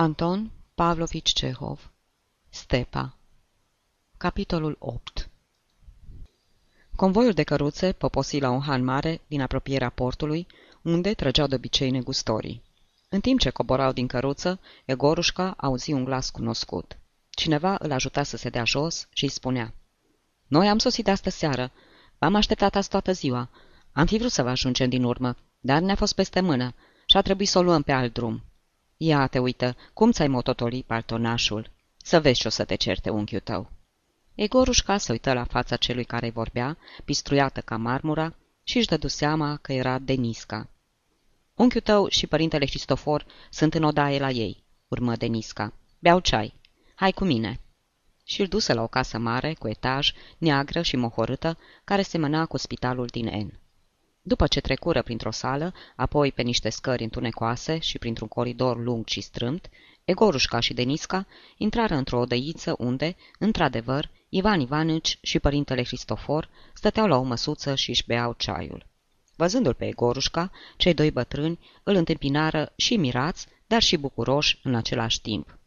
Anton Pavlovici Cehov Stepa Capitolul 8 Convoiul de căruțe poposi la un han mare din apropierea portului, unde trăgeau de obicei negustorii. În timp ce coborau din căruță, Egorușca auzi un glas cunoscut. Cineva îl ajuta să se dea jos și îi spunea Noi am sosit astă seară. V-am așteptat azi toată ziua. Am fi vrut să vă ajungem din urmă, dar ne-a fost peste mână și a trebuit să o luăm pe alt drum. Ia te uită, cum ți-ai mototolit paltonașul? Să vezi ce o să te certe unchiul tău. Egorușca se uită la fața celui care vorbea, pistruiată ca marmura, și își dădu seama că era Denisca. Unchiul tău și părintele Cristofor sunt în odaie la ei, urmă Denisca. Beau ceai. Hai cu mine. Și îl duse la o casă mare, cu etaj, neagră și mohorâtă, care semăna cu spitalul din N. După ce trecură printr-o sală, apoi pe niște scări întunecoase și printr-un coridor lung și strâmt, Egorușca și Denisca intrară într-o odăiță unde, într-adevăr, Ivan Ivanici și părintele Cristofor stăteau la o măsuță și își beau ceaiul. Văzându-l pe Egorușca, cei doi bătrâni îl întâmpinară și mirați, dar și bucuroși în același timp.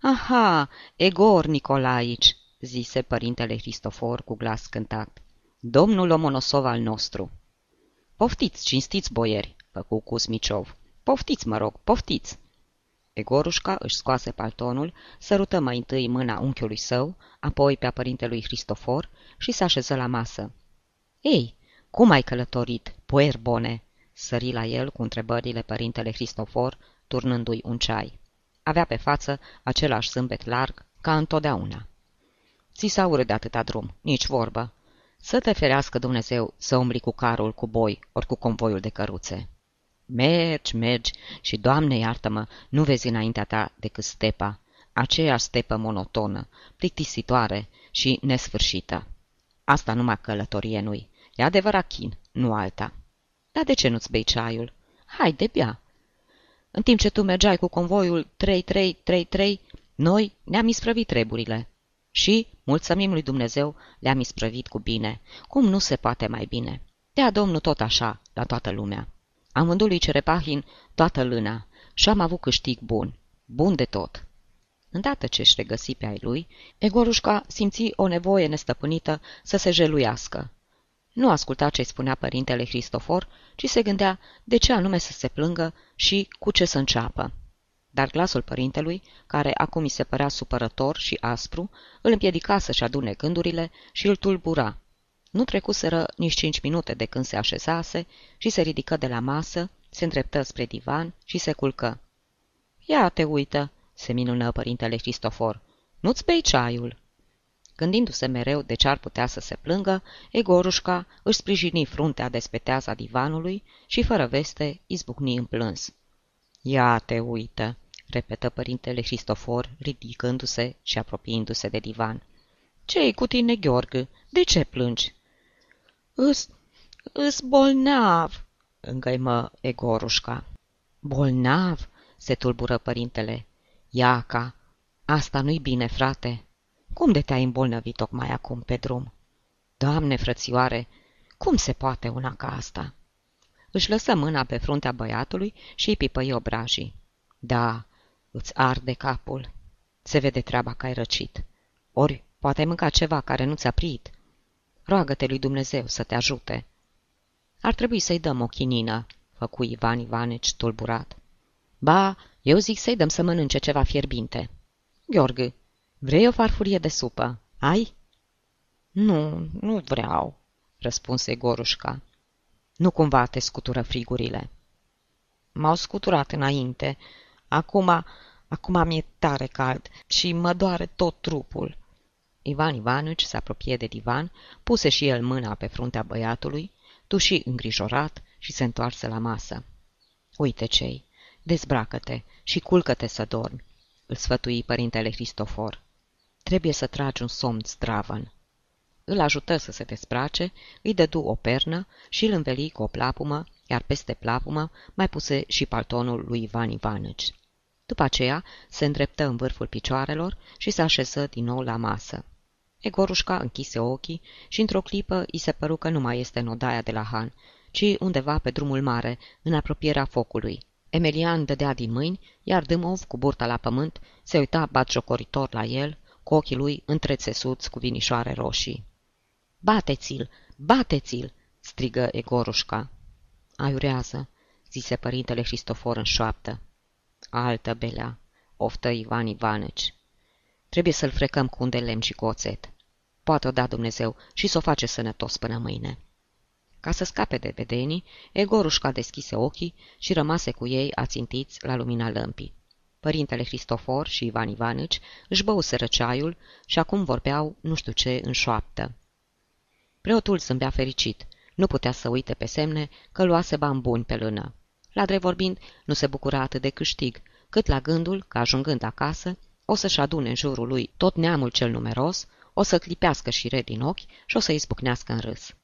Aha, Egor Nicolaici!" zise părintele Cristofor cu glas cântat. Domnul Omonosov al nostru!" Poftiți, cinstiți boieri!" făcu Cusmiciov. Poftiți, mă rog, poftiți!" Egorușca își scoase paltonul, sărută mai întâi mâna unchiului său, apoi pe a părintelui Cristofor și se așeză la masă. Ei, cum ai călătorit, puer bone?" sări la el cu întrebările părintele Cristofor, turnându-i un ceai. Avea pe față același zâmbet larg, ca întotdeauna. Ți s-a urât de atâta drum, nici vorbă. Să te ferească Dumnezeu să umbli cu carul, cu boi, ori cu convoiul de căruțe. Mergi, mergi și, Doamne, iartă-mă, nu vezi înaintea ta decât stepa, aceeași stepă monotonă, plictisitoare și nesfârșită. Asta numai călătorie nu-i. E adevărat chin, nu alta. Dar de ce nu-ți bei ceaiul? Hai, de bea. În timp ce tu mergeai cu convoiul 3333, noi ne-am isprăvit treburile. Și, mulțumim lui Dumnezeu, le-am isprăvit cu bine. Cum nu se poate mai bine? Dea Domnul tot așa, la toată lumea. Am vândut lui Cerepahin toată lâna și am avut câștig bun. Bun de tot. Îndată ce își regăsi pe ai lui, Egorușca simți o nevoie nestăpânită să se jeluiască. Nu asculta ce spunea părintele Cristofor, ci se gândea de ce anume să se plângă și cu ce să înceapă. Dar glasul părintelui, care acum îi se părea supărător și aspru, îl împiedica să-și adune gândurile și îl tulbura. Nu trecuseră nici cinci minute de când se așezase și se ridică de la masă, se îndreptă spre divan și se culcă. Ia te uită!" se minună părintele Cristofor. Nu-ți bei ceaiul!" Gândindu-se mereu de ce ar putea să se plângă, Egorușca își sprijini fruntea de speteaza divanului și, fără veste, izbucni în plâns. Ia te uită!" repetă părintele Cristofor, ridicându-se și apropiindu-se de divan. Ce-i cu tine, Gheorghe? De ce plângi?" Îs, îs bolnav!" îngăimă Egorușca. Bolnav?" se tulbură părintele. Iaca, asta nu-i bine, frate. Cum de te-ai îmbolnăvit tocmai acum pe drum? Doamne, frățioare, cum se poate una ca asta? Își lăsă mâna pe fruntea băiatului și îi pipăi obrajii. Da, îți arde capul. Se vede treaba că ai răcit. Ori poate ai mâncat ceva care nu ți-a prit. Roagă-te lui Dumnezeu să te ajute. Ar trebui să-i dăm o chinină, făcu Ivan Ivanici tulburat. Ba, eu zic să-i dăm să mănânce ceva fierbinte. Gheorghe, vrei o farfurie de supă? Ai? Nu, nu vreau, răspunse Gorușca. Nu cumva te scutură frigurile. M-au scuturat înainte. Acum, acum mi-e tare cald și mă doare tot trupul. Ivan Ivanici se apropie de divan, puse și el mâna pe fruntea băiatului, tuși îngrijorat și se întoarse la masă. Uite cei, dezbracă-te și culcă-te să dormi, îl sfătui părintele Cristofor. Trebuie să tragi un somn zdravăn. Îl ajută să se desbrace, îi dădu o pernă și îl înveli cu o plapumă, iar peste plapumă mai puse și paltonul lui Ivan Ivanici. După aceea se îndreptă în vârful picioarelor și se așeză din nou la masă. Egorușca închise ochii și într-o clipă îi se păru că nu mai este în odaia de la Han, ci undeva pe drumul mare, în apropierea focului, Emelian dădea din mâini, iar Dâmov, cu burta la pământ, se uita batjocoritor la el, cu ochii lui întrețesuți cu vinișoare roșii. Bateți-l! Bateți-l!" strigă Egorușca. Aiurează, zise părintele Cristofor în șoaptă. Altă belea, oftă Ivan Ivanăci. Trebuie să-l frecăm cu un de lemn și cu oțet. Poate o da Dumnezeu și să o face sănătos până mâine. Ca să scape de vedenii, Egorușca deschise ochii și rămase cu ei ațintiți la lumina lămpii. Părintele Cristofor și Ivan Ivanici își băuseră ceaiul și acum vorbeau nu știu ce în șoaptă. Preotul zâmbea fericit. Nu putea să uite pe semne că luase bani buni pe lână. La drept vorbind, nu se bucura atât de câștig, cât la gândul că, ajungând acasă, o să-și adune în jurul lui tot neamul cel numeros, o să clipească și red din ochi și o să izbucnească în râs.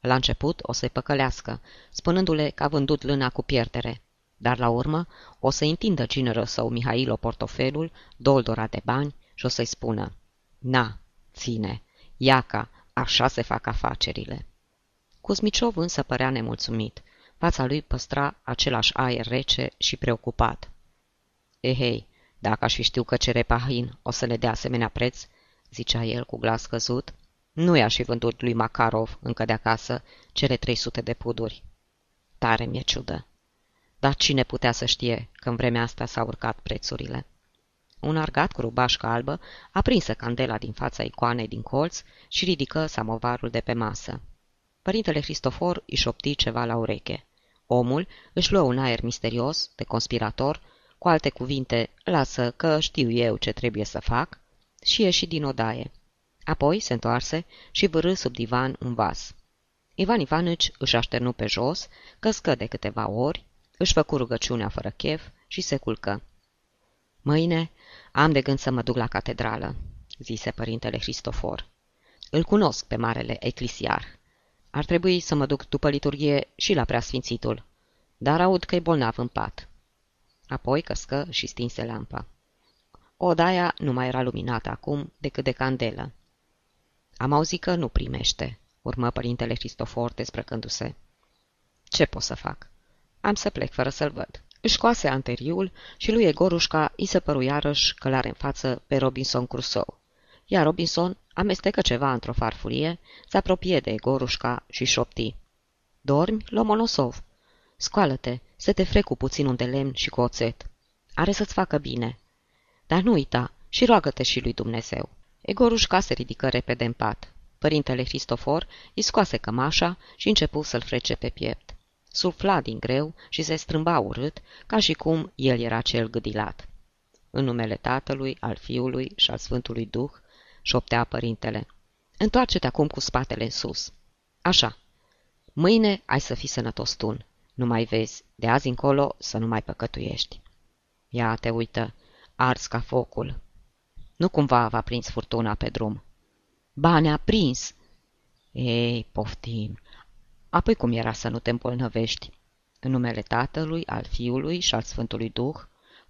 La început o să-i păcălească, spunându-le că a vândut lâna cu pierdere, dar la urmă o să întindă gineră său Mihailo portofelul, doldora de bani și o să-i spună Na, ține, iaca, așa se fac afacerile. Cuzmiciov însă părea nemulțumit. Fața lui păstra același aer rece și preocupat. Ehei, eh, dacă aș fi știu că cere pahin o să le dea asemenea preț, zicea el cu glas căzut, nu i-aș fi vândut lui Makarov încă de acasă cele 300 de puduri. Tare mi-e ciudă. Dar cine putea să știe că în vremea asta s-au urcat prețurile? Un argat cu rubașcă albă aprinse candela din fața icoanei din colț și ridică samovarul de pe masă. Părintele Cristofor îi șopti ceva la ureche. Omul își luă un aer misterios, de conspirator, cu alte cuvinte, lasă că știu eu ce trebuie să fac, și ieși din odaie. Apoi se întoarse și vârâ sub divan un vas. Ivan Ivanici își așternu pe jos, căscă de câteva ori, își făcu rugăciunea fără chef și se culcă. Mâine am de gând să mă duc la catedrală, zise părintele Cristofor. Îl cunosc pe marele eclisiar. Ar trebui să mă duc după liturghie și la preasfințitul, dar aud că e bolnav în pat. Apoi căscă și stinse lampa. Odaia nu mai era luminată acum decât de candelă. Am auzit că nu primește, urmă părintele Cristofor dezbrăcându-se. Ce pot să fac? Am să plec fără să-l văd. Își scoase anteriul și lui Egorușca îi se păru iarăși că l-are în față pe Robinson Crusoe. Iar Robinson amestecă ceva într-o farfurie, se apropie de Egorușca și șopti. Dormi, Lomonosov? Scoală-te, să te frec cu puțin un de lemn și cu oțet. Are să-ți facă bine. Dar nu uita și roagă-te și lui Dumnezeu. Egorușca se ridică repede în pat. Părintele Cristofor îi scoase cămașa și începu să-l frece pe piept. Sufla din greu și se strâmba urât, ca și cum el era cel gâdilat. În numele Tatălui, al Fiului și al Sfântului Duh, șoptea părintele. Întoarce-te acum cu spatele în sus. Așa. Mâine ai să fii sănătos tun. Nu mai vezi, de azi încolo să nu mai păcătuiești. Ia te uită, ars ca focul. Nu cumva v-a prins furtuna pe drum. Ba, ne-a prins! Ei, poftim, apoi cum era să nu te îmbolnăvești? În numele Tatălui, al Fiului și al Sfântului Duh,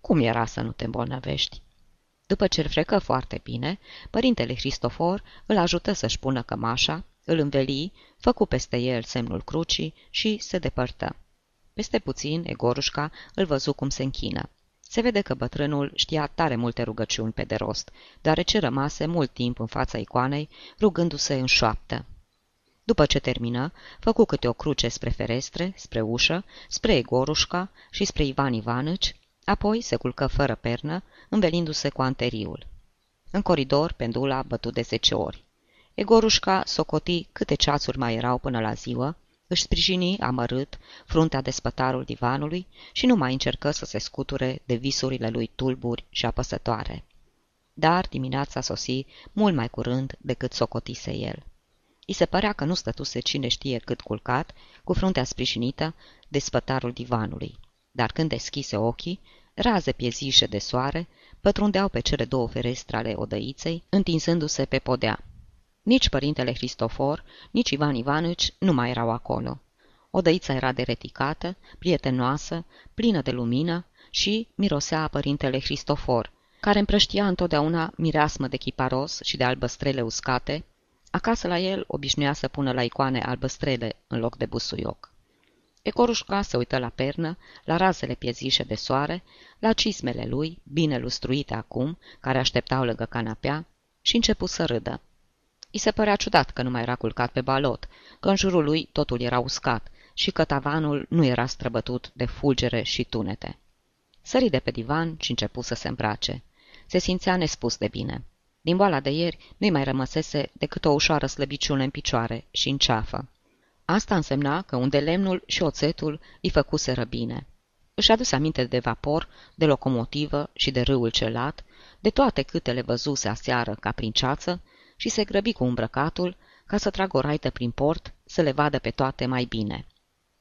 cum era să nu te îmbolnăvești? După ce îl frecă foarte bine, părintele Cristofor îl ajută să-și pună cămașa, îl înveli, făcu peste el semnul crucii și se depărtă. Peste puțin, Egorușca îl văzu cum se închină. Se vede că bătrânul știa tare multe rugăciuni pe de rost, deoarece rămase mult timp în fața icoanei, rugându-se în șoaptă. După ce termină, făcu câte o cruce spre ferestre, spre ușă, spre Egorușca și spre Ivan Ivanici, apoi se culcă fără pernă, învelindu-se cu anteriul. În coridor, pendula bătu de zece ori. Egorușca socoti câte ceasuri mai erau până la ziua, își sprijini amărât fruntea de spătarul divanului și nu mai încercă să se scuture de visurile lui tulburi și apăsătoare. Dar dimineața sosi mult mai curând decât socotise el. I se părea că nu stătuse cine știe cât culcat, cu fruntea sprijinită de spătarul divanului. Dar când deschise ochii, raze piezișe de soare pătrundeau pe cele două ferestre ale odăiței, întinsându-se pe podea. Nici părintele Cristofor, nici Ivan Ivanici nu mai erau acolo. Odăița era dereticată, prietenoasă, plină de lumină și mirosea a părintele Cristofor, care împrăștia întotdeauna mireasmă de chiparos și de albăstrele uscate, Acasă la el obișnuia să pună la icoane albăstrele în loc de busuioc. Ecorușca se uită la pernă, la razele piezișe de soare, la cismele lui, bine lustruite acum, care așteptau lângă canapea, și începu să râdă. I se părea ciudat că nu mai era culcat pe balot, că în jurul lui totul era uscat și că tavanul nu era străbătut de fulgere și tunete. Sări de pe divan și începu să se îmbrace. Se simțea nespus de bine. Din boala de ieri nu-i mai rămăsese decât o ușoară slăbiciune în picioare și în ceafă. Asta însemna că unde lemnul și oțetul îi făcuseră bine. Își aduse aminte de vapor, de locomotivă și de râul celat, de toate câtele văzuse aseară ca prin ceață și se grăbi cu îmbrăcatul ca să tragă o raită prin port, să le vadă pe toate mai bine.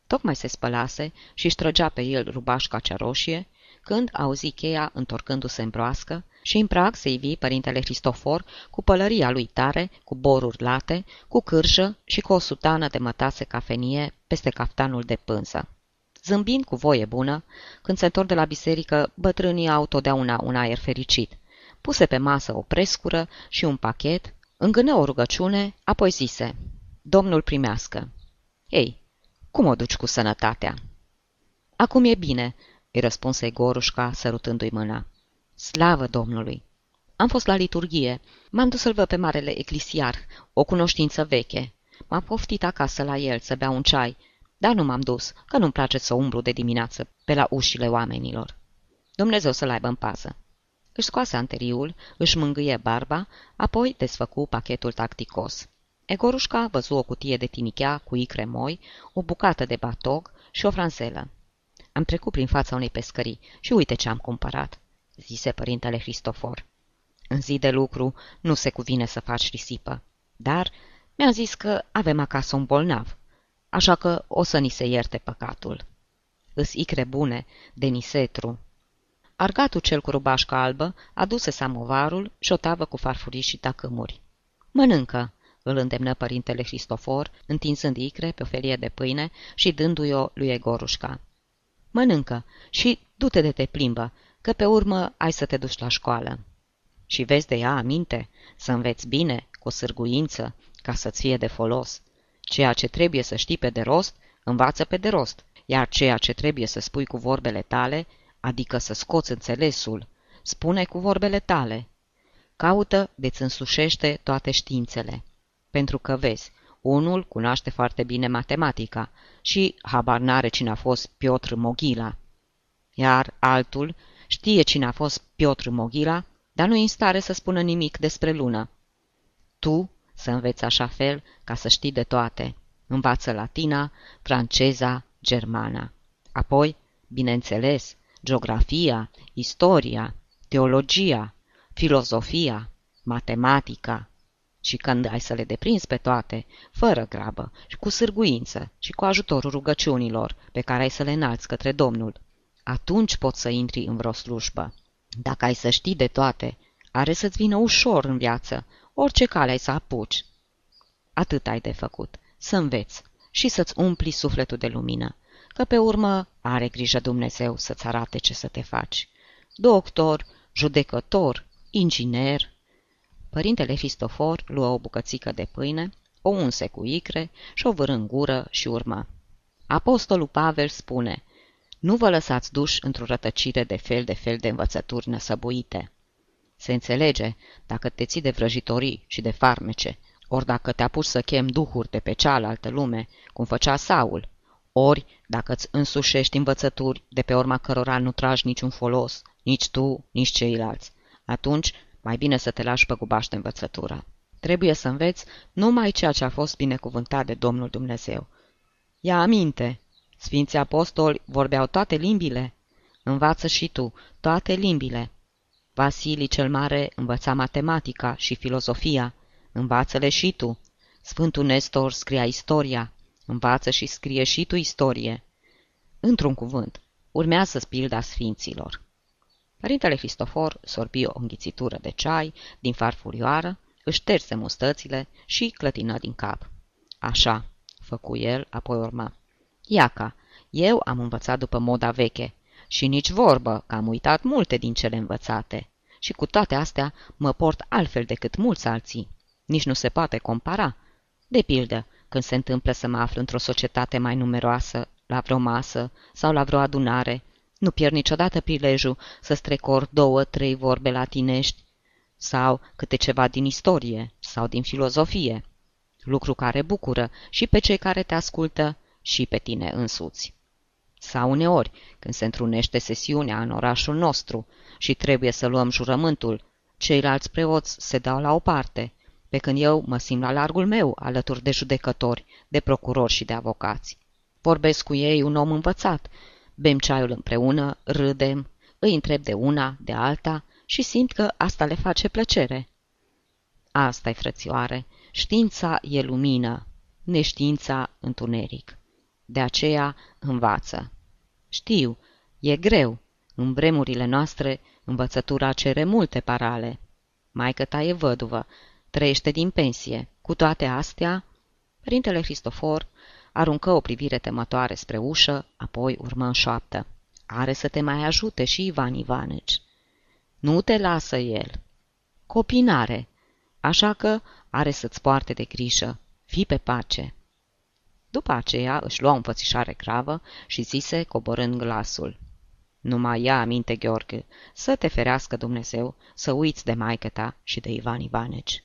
Tocmai se spălase și își trăgea pe el rubașca cea roșie, când auzi cheia întorcându-se în broască și în prag se ivi părintele Cristofor cu pălăria lui tare, cu boruri late, cu cârjă și cu o sutană de mătase cafenie peste caftanul de pânză. Zâmbind cu voie bună, când se întorc de la biserică, bătrânii au totdeauna un aer fericit. Puse pe masă o prescură și un pachet, îngână o rugăciune, apoi zise, Domnul primească. Ei, cum o duci cu sănătatea? Acum e bine, îi răspunse Gorușca, sărutându-i mâna. Slavă Domnului! Am fost la liturghie. M-am dus să-l văd pe marele eclisiar, o cunoștință veche. M-am poftit acasă la el să bea un ceai, dar nu m-am dus, că nu-mi place să umblu de dimineață pe la ușile oamenilor. Dumnezeu să-l aibă în pază. Își scoase anteriul, își mângâie barba, apoi desfăcu pachetul tacticos. Egorușca văzu o cutie de tinichea cu icre moi, o bucată de batog și o franselă. Am trecut prin fața unei pescării și uite ce am cumpărat, zise părintele Cristofor. În zi de lucru nu se cuvine să faci risipă, dar mi-a zis că avem acasă un bolnav, așa că o să ni se ierte păcatul. Îs icre bune, de nisetru. Argatul cel cu rubașca albă aduse samovarul și o tavă cu farfurii și tacâmuri. Mănâncă, îl îndemnă părintele Cristofor, întinzând icre pe o felie de pâine și dându-i-o lui Egorușca. Mănâncă și du-te de te plimbă, că pe urmă ai să te duci la școală. Și vezi de ea aminte, să înveți bine, cu o sârguință, ca să-ți fie de folos. Ceea ce trebuie să știi pe de rost, învață pe de rost, iar ceea ce trebuie să spui cu vorbele tale, adică să scoți înțelesul, spune cu vorbele tale. Caută de-ți însușește toate științele. Pentru că vezi, unul cunoaște foarte bine matematica și habar n-are cine a fost Piotr Moghila, iar altul știe cine a fost Piotr Moghila, dar nu e în stare să spună nimic despre lună. Tu să înveți așa fel ca să știi de toate. Învață latina, franceza, germana. Apoi, bineînțeles, geografia, istoria, teologia, filozofia, matematica, și când ai să le deprinzi pe toate, fără grabă și cu sârguință și cu ajutorul rugăciunilor pe care ai să le înalți către Domnul, atunci poți să intri în vreo slujbă. Dacă ai să știi de toate, are să-ți vină ușor în viață, orice cale ai să apuci. Atât ai de făcut, să înveți și să-ți umpli sufletul de lumină, că pe urmă are grijă Dumnezeu să-ți arate ce să te faci. Doctor, judecător, inginer, Părintele Fistofor luă o bucățică de pâine, o unse cu icre și o vârâ în gură și urma. Apostolul Pavel spune, nu vă lăsați duși într-o rătăcire de fel de fel de învățături năsăbuite. Se înțelege dacă te ții de vrăjitorii și de farmece, ori dacă te apuci să chem duhuri de pe cealaltă lume, cum făcea Saul, ori dacă îți însușești învățături de pe urma cărora nu tragi niciun folos, nici tu, nici ceilalți, atunci mai bine să te lași pe gubaște învățătura. Trebuie să înveți numai ceea ce a fost binecuvântat de Domnul Dumnezeu. Ia aminte, Sfinții Apostoli vorbeau toate limbile. Învață și tu toate limbile. Vasilii cel Mare învăța matematica și filozofia. Învață-le și tu. Sfântul Nestor scria istoria. Învață și scrie și tu istorie. Într-un cuvânt, urmează spilda sfinților. Părintele Cristofor sorbi o înghițitură de ceai din farfurioară, își șterse mustățile și clătină din cap. Așa, făcu el, apoi urma. Iaca, eu am învățat după moda veche și nici vorbă că am uitat multe din cele învățate. Și cu toate astea mă port altfel decât mulți alții. Nici nu se poate compara. De pildă, când se întâmplă să mă aflu într-o societate mai numeroasă, la vreo masă sau la vreo adunare, nu pierd niciodată prilejul să strecor două, trei vorbe latinești sau câte ceva din istorie sau din filozofie, lucru care bucură și pe cei care te ascultă și pe tine însuți. Sau uneori, când se întrunește sesiunea în orașul nostru și trebuie să luăm jurământul, ceilalți preoți se dau la o parte, pe când eu mă simt la largul meu alături de judecători, de procurori și de avocați. Vorbesc cu ei un om învățat, bem ceaiul împreună, râdem, îi întreb de una, de alta și simt că asta le face plăcere. Asta-i, frățioare, știința e lumină, neștiința întuneric. De aceea învață. Știu, e greu. În vremurile noastre, învățătura cere multe parale. Maică ta e văduvă, trăiește din pensie. Cu toate astea, Părintele Cristofor aruncă o privire temătoare spre ușă, apoi urmă în șoaptă. Are să te mai ajute și Ivan Ivanici. Nu te lasă el. Copinare, așa că are să-ți poarte de grijă. Fii pe pace. După aceea își lua o înfățișare gravă și zise, coborând glasul. Nu mai ia aminte, Gheorghe, să te ferească Dumnezeu, să uiți de maică ta și de Ivan Ivaneci.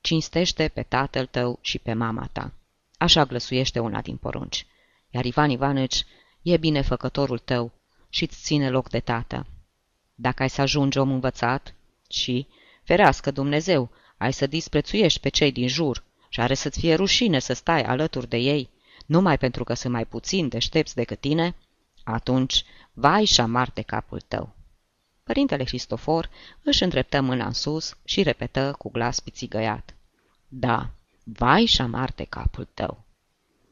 Cinstește pe tatăl tău și pe mama ta. Așa glăsuiește una din porunci. Iar Ivan Ivaneci e binefăcătorul tău și îți ține loc de tată. Dacă ai să ajungi om învățat și, ferească Dumnezeu, ai să disprețuiești pe cei din jur și are să-ți fie rușine să stai alături de ei, numai pentru că sunt mai puțin deștepți decât tine, atunci vai și amar de capul tău. Părintele Cristofor își îndreptă mâna în sus și repetă cu glas pițigăiat. Da, vai și amar de capul tău.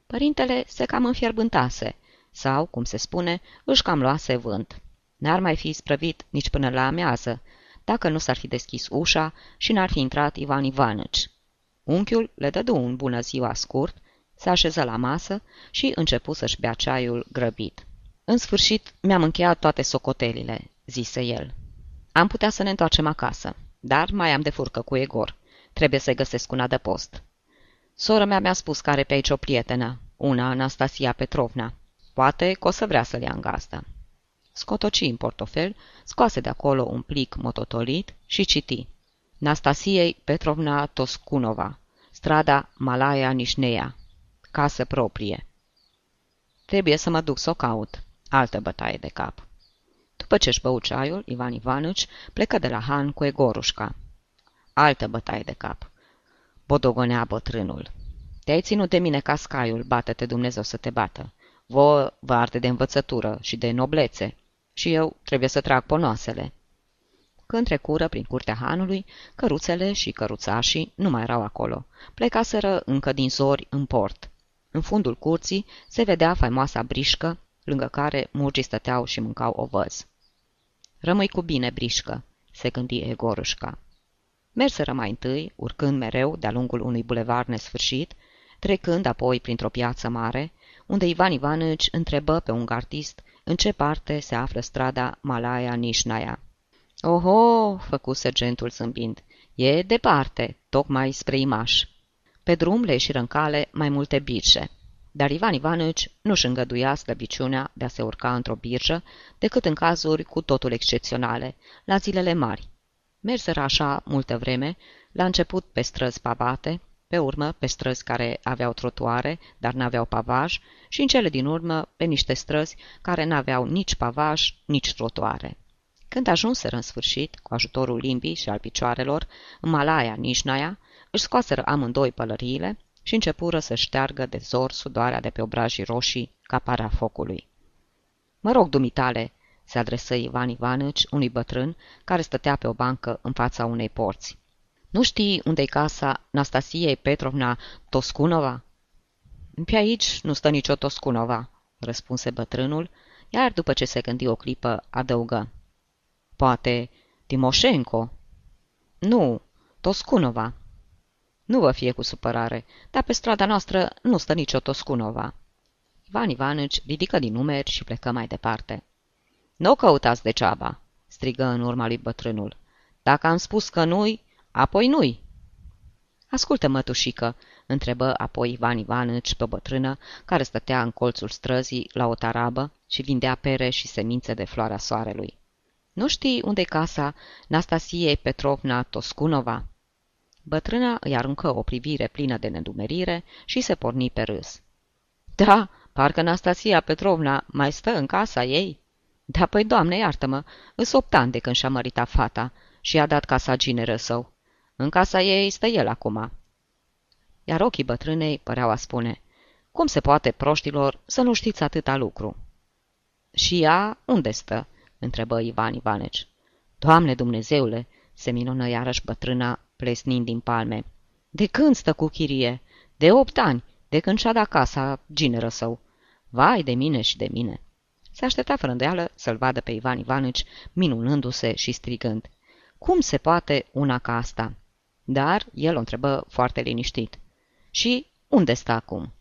Părintele se cam înfierbântase, sau, cum se spune, își cam luase vânt. N-ar mai fi sprăvit nici până la amiază, dacă nu s-ar fi deschis ușa și n-ar fi intrat Ivan Ivanici. Unchiul le dădu un bună ziua scurt se așeză la masă și începu să-și bea ceaiul grăbit. În sfârșit, mi-am încheiat toate socotelile, zise el. Am putea să ne întoarcem acasă, dar mai am de furcă cu Egor. Trebuie să-i găsesc un adăpost. Sora mea mi-a spus că are pe aici o prietenă, una Anastasia Petrovna. Poate că o să vrea să-l ia în gazdă. Scotoci în portofel, scoase de acolo un plic mototolit și citi. Nastasiei Petrovna Toscunova, strada Malaya Nișnea, casă proprie. Trebuie să mă duc să o caut. Altă bătaie de cap. După ce-și bău ceaiul, Ivan Ivanici plecă de la Han cu Egorușca. Altă bătaie de cap. Bodogonea bătrânul. Te-ai ținut de mine ca scaiul, bate-te Dumnezeu să te bată. Vă vă arde de învățătură și de noblețe. Și eu trebuie să trag ponoasele. Când trecură prin curtea hanului, căruțele și căruțașii nu mai erau acolo. Plecaseră încă din zori în port. În fundul curții se vedea faimoasa brișcă, lângă care murgii stăteau și mâncau ovăz. Rămâi cu bine, brișcă, se gândi Egorușca. Merseră mai întâi, urcând mereu de-a lungul unui bulevard nesfârșit, trecând apoi printr-o piață mare, unde Ivan Ivanici întrebă pe un gardist în ce parte se află strada Malaya Nișnaia. Oho, făcu sergentul zâmbind, e departe, tocmai spre Imaș. Pe drum le ieșiră în cale mai multe birșe, dar Ivan Ivanici nu-și îngăduia slăbiciunea de a se urca într-o birjă decât în cazuri cu totul excepționale, la zilele mari. Merseră așa multă vreme, la început pe străzi pavate, pe urmă pe străzi care aveau trotuare, dar n-aveau pavaj, și în cele din urmă pe niște străzi care n-aveau nici pavaj, nici trotuare. Când ajunseră în sfârșit, cu ajutorul limbii și al picioarelor, în Malaya, Nișnaia, își scoaseră amândoi pălăriile și începură să șteargă de zor sudoarea de pe obrajii roșii ca para focului. Mă rog, dumitale, se adresă Ivan Ivanici unui bătrân care stătea pe o bancă în fața unei porți. Nu știi unde-i casa Nastasiei Petrovna Toscunova? Pe aici nu stă nicio Toscunova, răspunse bătrânul, iar după ce se gândi o clipă, adăugă. Poate Timoșenko? Nu, Toscunova. Nu vă fie cu supărare, dar pe strada noastră nu stă nicio Toscunova. Ivan Ivanici ridică din numeri și plecă mai departe. Nu o căutați degeaba, strigă în urma lui bătrânul. Dacă am spus că nu-i, apoi nu-i. Ascultă, mătușică, întrebă apoi Ivan Ivanici pe o bătrână care stătea în colțul străzii la o tarabă și vindea pere și semințe de floarea soarelui. Nu știi unde e casa Nastasiei Petrovna Toscunova?" Bătrâna îi aruncă o privire plină de nedumerire și se porni pe râs. Da, parcă Anastasia Petrovna mai stă în casa ei." Da, păi, doamne, iartă-mă, îs opt ani de când și-a măritat fata și i-a dat casa gineră său. În casa ei stă el acum." Iar ochii bătrânei păreau a spune, Cum se poate proștilor să nu știți atâta lucru?" Și ea unde stă?" întrebă Ivan Ivaneci. Doamne Dumnezeule!" se minună iarăși bătrâna, plesnind din palme. De când stă cu chirie? De opt ani, de când și-a dat casa gineră său. Vai de mine și de mine! Se aștepta fără îndoială să-l vadă pe Ivan Ivanici, minunându-se și strigând. Cum se poate una ca asta? Dar el o întrebă foarte liniștit. Și unde stă acum?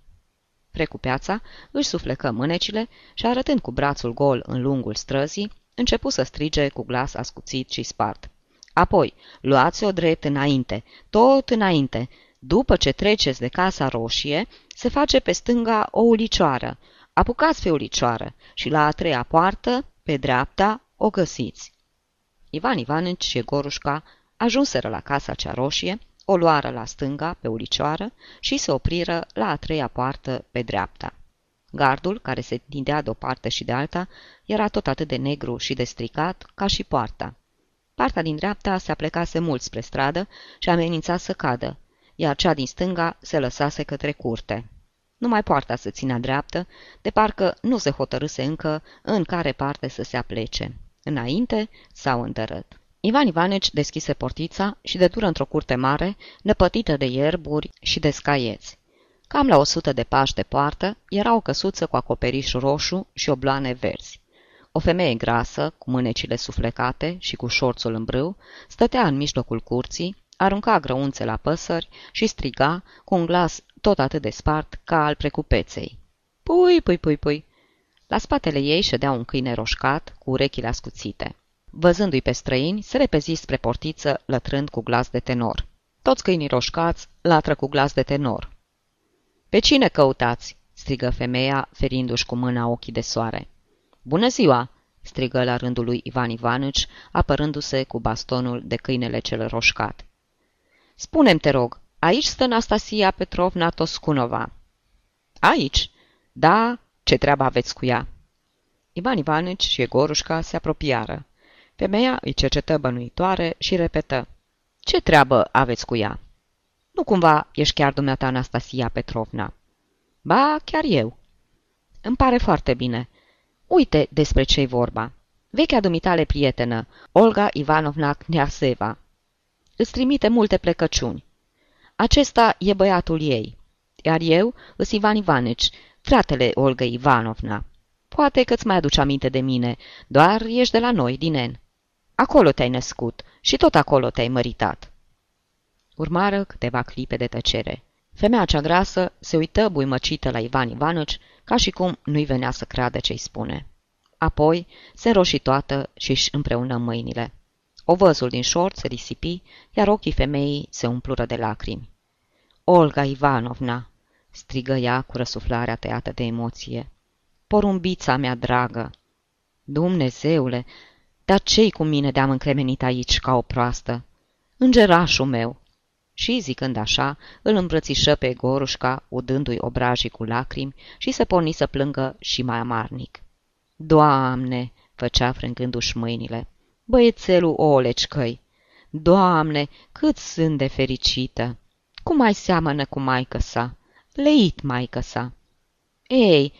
Precupeața își suflecă mânecile și arătând cu brațul gol în lungul străzii, începu să strige cu glas ascuțit și spart. Apoi, luați-o drept înainte, tot înainte. După ce treceți de Casa Roșie, se face pe stânga o ulicioară. Apucați pe ulicioară și la a treia poartă, pe dreapta, o găsiți. Ivan Ivanici și Gorușca ajunseră la Casa cea Roșie, o luară la stânga, pe ulicioară, și se opriră la a treia poartă, pe dreapta. Gardul, care se tindea de o parte și de alta, era tot atât de negru și de stricat ca și poarta. Partea din dreapta se aplecase mult spre stradă și amenința să cadă, iar cea din stânga se lăsase către curte. Numai poarta se ținea dreaptă, de parcă nu se hotărâse încă în care parte să se aplece, înainte sau întărât. Ivan Ivaneci deschise portița și de dură într-o curte mare, năpătită de ierburi și de scaieți. Cam la o sută de pași de poartă era o căsuță cu acoperiș roșu și obloane verzi. O femeie grasă, cu mânecile suflecate și cu șorțul în brâu, stătea în mijlocul curții, arunca grăunțe la păsări și striga cu un glas tot atât de spart ca al precupeței. Pui, pui, pui, pui! La spatele ei ședea un câine roșcat, cu urechile ascuțite. Văzându-i pe străini, se repezi spre portiță, lătrând cu glas de tenor. Toți câinii roșcați latră cu glas de tenor. Pe cine căutați?" strigă femeia, ferindu-și cu mâna ochii de soare. Bună ziua!" strigă la rândul lui Ivan Ivanici, apărându-se cu bastonul de câinele cel roșcat. Spunem, te rog, aici stă Anastasia Petrovna Toscunova." Aici? Da, ce treabă aveți cu ea?" Ivan Ivanici și Egorușca se apropiară. Femeia îi cercetă bănuitoare și repetă. Ce treabă aveți cu ea?" Nu cumva ești chiar dumneata Anastasia Petrovna?" Ba, chiar eu." Îmi pare foarte bine. Uite despre ce-i vorba. Vechea dumitale prietenă, Olga Ivanovna Kneaseva. Îți trimite multe plecăciuni. Acesta e băiatul ei, iar eu îs Ivan Ivanici, fratele Olga Ivanovna. Poate că-ți mai aduci aminte de mine, doar ești de la noi, din N. Acolo te-ai născut și tot acolo te-ai măritat. Urmară câteva clipe de tăcere. Femeia cea grasă se uită buimăcită la Ivan Ivanoci, ca și cum nu-i venea să creadă ce-i spune. Apoi se roși toată și își împreună mâinile. Ovăzul din șort se risipi, iar ochii femeii se umplură de lacrimi. Olga Ivanovna!" strigă ea cu răsuflarea tăiată de emoție. Porumbița mea dragă! Dumnezeule, dar ce-i cu mine de-am încremenit aici ca o proastă? Îngerașul meu! Și, zicând așa, îl îmbrățișă pe Gorușca, udându-i obrajii cu lacrimi și se porni să plângă și mai amarnic. Doamne!" făcea frângându-și mâinile. Băiețelul Oleci căi! Doamne, cât sunt de fericită! Cum mai seamănă cu maică sa? Leit maică sa! Ei,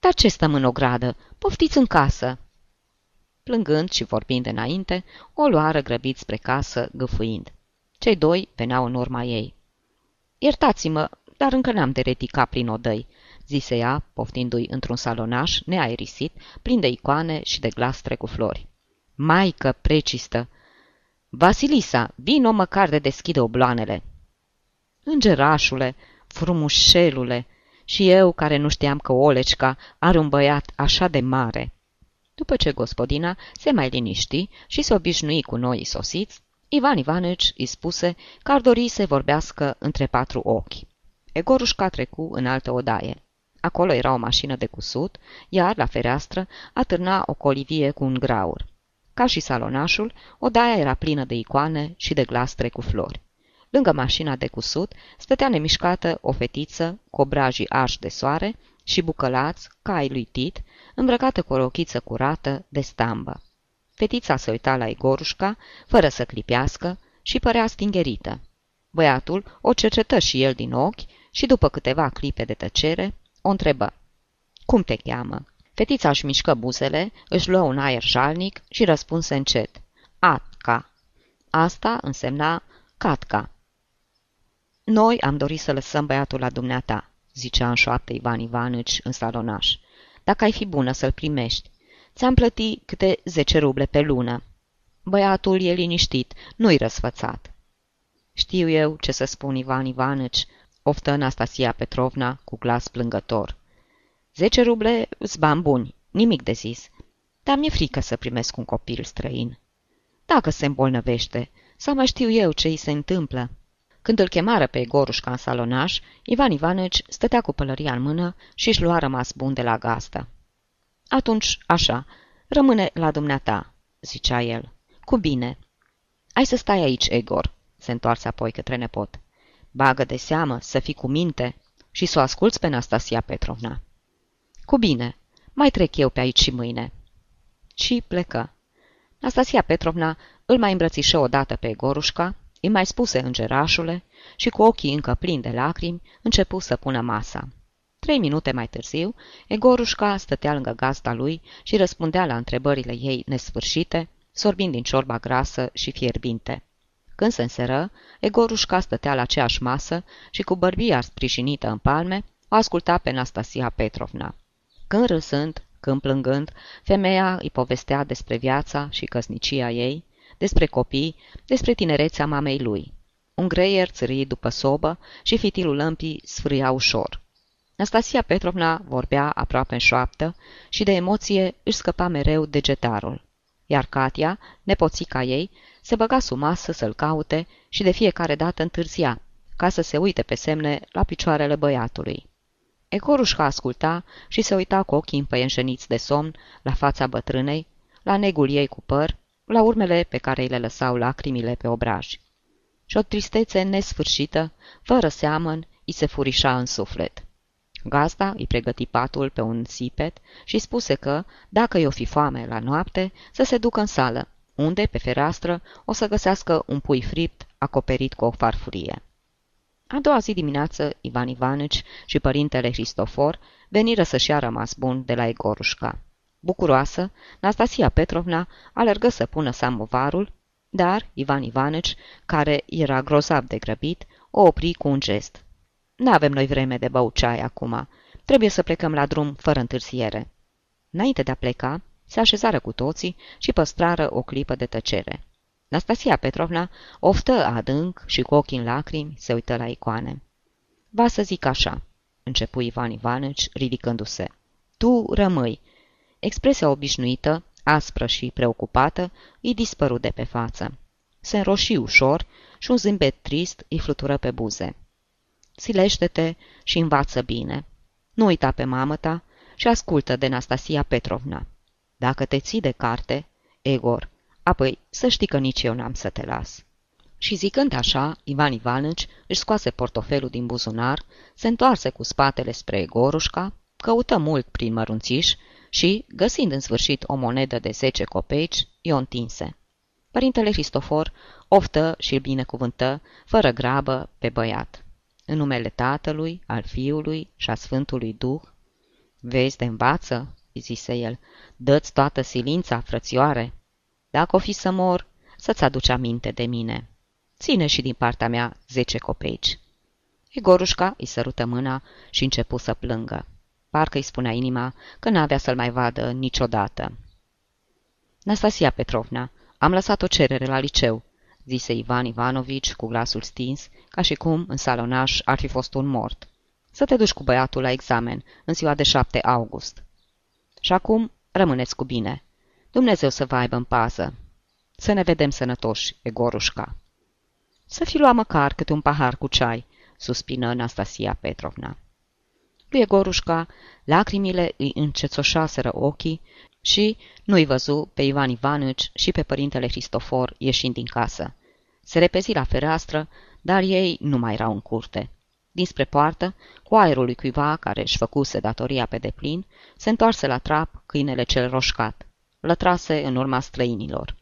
dar ce stăm în ogradă? Poftiți în casă!" Plângând și vorbind înainte, o luară grăbit spre casă, gâfâind. Cei doi veneau în urma ei. Iertați-mă, dar încă n-am de retica prin odăi, zise ea, poftindu-i într-un salonaș neaerisit, plin de icoane și de glastre cu flori. Maică precistă! Vasilisa, vino măcar de deschide obloanele! Îngerașule, frumușelule, și eu care nu știam că Olecica are un băiat așa de mare. După ce gospodina se mai liniști și se obișnui cu noi sosiți, Ivan Ivanici îi spuse că ar dori să vorbească între patru ochi. Egorușca trecu în altă odaie. Acolo era o mașină de cusut, iar la fereastră atârna o colivie cu un graur. Ca și salonașul, odaia era plină de icoane și de glastre cu flori. Lângă mașina de cusut stătea nemișcată o fetiță cu obrajii arși de soare și bucălați, ca ai lui Tit, îmbrăcată cu o rochiță curată de stambă. Fetița se uita la Igorușca, fără să clipească, și părea stingerită. Băiatul o cercetă și el din ochi și după câteva clipe de tăcere, o întrebă. Cum te cheamă?" Fetița își mișcă buzele, își luă un aer jalnic și răspunse încet. Atca. Asta însemna Catca. Noi am dorit să lăsăm băiatul la dumneata, zicea în șoaptă Ivan Ivanici în salonaș. Dacă ai fi bună să-l primești, ți-am plătit câte zece ruble pe lună. Băiatul e liniștit, nu-i răsfățat. Știu eu ce să spun Ivan Ivanici, oftă Anastasia Petrovna cu glas plângător. Zece ruble s bani buni, nimic de zis, dar mi-e frică să primesc un copil străin. Dacă se îmbolnăvește, sau mai știu eu ce îi se întâmplă. Când îl chemară pe Gorușca în salonaș, Ivan Ivanici stătea cu pălăria în mână și își lua rămas bun de la gazdă. Atunci, așa, rămâne la dumneata, zicea el. Cu bine. Ai să stai aici, Egor, se întoarse apoi către nepot. Bagă de seamă, să fii cu minte și să o asculți pe Anastasia Petrovna. Cu bine, mai trec eu pe aici și mâine. Și plecă. Anastasia Petrovna îl mai îmbrățișă odată pe Gorușca, îi mai spuse îngerașule și cu ochii încă plini de lacrimi începu să pună masa. Trei minute mai târziu, Egorușca stătea lângă gazda lui și răspundea la întrebările ei nesfârșite, sorbind din ciorba grasă și fierbinte. Când se înseră, Egorușca stătea la aceeași masă și cu bărbia sprijinită în palme, o asculta pe Anastasia Petrovna. Când râsând, când plângând, femeia îi povestea despre viața și căsnicia ei, despre copii, despre tinerețea mamei lui. Un greier țârii după sobă și fitilul lămpii sfâria ușor. Nastasia Petrovna vorbea aproape în șoaptă și de emoție își scăpa mereu degetarul. Iar Katia, nepoțica ei, se băga sub masă să-l caute și de fiecare dată întârzia, ca să se uite pe semne la picioarele băiatului. Ecorușca asculta și se uita cu ochii împăienjeniți de somn la fața bătrânei, la negul ei cu păr, la urmele pe care îi le lăsau lacrimile pe obraj. Și o tristețe nesfârșită, fără seamăn, îi se furișa în suflet. Gazda îi pregăti patul pe un sipet și spuse că, dacă i-o fi foame la noapte, să se ducă în sală, unde, pe fereastră, o să găsească un pui fript acoperit cu o farfurie. A doua zi dimineață, Ivan Ivanici și părintele Cristofor veniră să-și ia rămas bun de la Egorușca. Bucuroasă, Nastasia Petrovna alergă să pună samovarul, dar Ivan Ivanici, care era grozav de grăbit, o opri cu un gest. N-avem noi vreme de băuceai acum. Trebuie să plecăm la drum fără întârziere." Înainte de a pleca, se așezară cu toții și păstrară o clipă de tăcere. Nastasia Petrovna oftă adânc și cu ochii în lacrimi se uită la icoane. Va să zic așa, începu Ivan Ivanici, ridicându-se. Tu rămâi. Expresia obișnuită, aspră și preocupată, îi dispăru de pe față. Se înroși ușor și un zâmbet trist îi flutură pe buze. Silește-te și învață bine. Nu uita pe mamă ta și ascultă de Nastasia Petrovna. Dacă te ții de carte, Egor, apoi să știi că nici eu n-am să te las. Și zicând așa, Ivan Ivanici își scoase portofelul din buzunar, se întoarse cu spatele spre Egorușca, căută mult prin mărunțiș și, găsind în sfârșit o monedă de zece copeici, i-o întinse. Părintele Cristofor oftă și îl binecuvântă, fără grabă, pe băiat. În numele Tatălui, al Fiului și a Sfântului Duh, Vezi de învață, îi zise el, dă-ți toată silința, frățioare. Dacă o fi să mor, să-ți aduci aminte de mine. Ține și din partea mea zece copeici. Igorușca îi sărută mâna și începu să plângă. Parcă îi spunea inima că n-avea să-l mai vadă niciodată. Nastasia Petrovna, am lăsat o cerere la liceu, zise Ivan Ivanovici cu glasul stins, ca și cum în salonaș ar fi fost un mort. Să te duci cu băiatul la examen, în ziua de 7 august. Și acum rămâneți cu bine. Dumnezeu să vă aibă în pază. Să ne vedem sănătoși, Egorușca. Să fi luat măcar câte un pahar cu ceai, suspină Anastasia Petrovna. Lui Egorușca, lacrimile îi încețoșaseră ochii și nu-i văzu pe Ivan Ivanici și pe părintele Cristofor ieșind din casă. Se repezi la fereastră, dar ei nu mai erau în curte. Dinspre poartă, cu aerul lui cuiva care își făcuse datoria pe deplin, se întoarse la trap câinele cel roșcat. Lătrase în urma străinilor.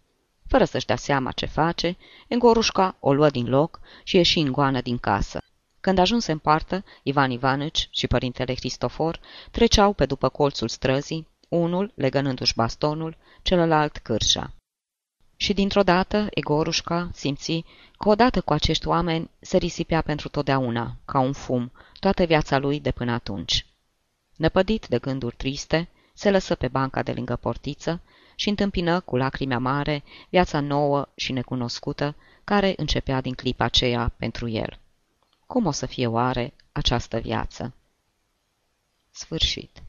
Fără să-și dea seama ce face, Engorușca o luă din loc și ieși în goană din casă. Când ajunse în poartă, Ivan Ivanici și părintele Cristofor treceau pe după colțul străzii, unul legănându-și bastonul, celălalt cârșa. Și dintr-o dată, Egorușca simți că odată cu acești oameni se risipea pentru totdeauna, ca un fum, toată viața lui de până atunci. Năpădit de gânduri triste, se lăsă pe banca de lângă portiță și întâmpină cu lacrimea mare viața nouă și necunoscută care începea din clipa aceea pentru el. Cum o să fie oare această viață? Sfârșit